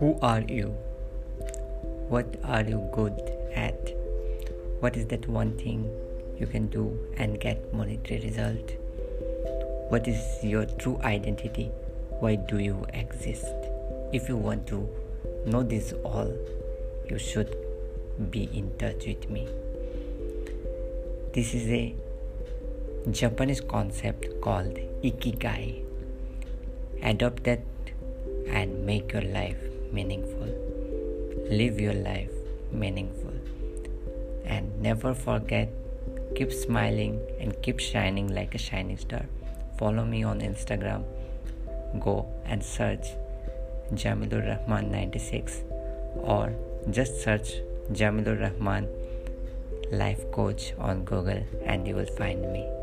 Who are you? What are you good at? What is that one thing you can do and get monetary result? What is your true identity? Why do you exist? If you want to know this all, you should be in touch with me. This is a Japanese concept called Ikigai. Adopt that and make your life meaningful. Live your life meaningful. And never forget, keep smiling and keep shining like a shining star. Follow me on Instagram. Go and search Jamilur Rahman 96 or just search Jamilur Rahman life coach on Google and you will find me.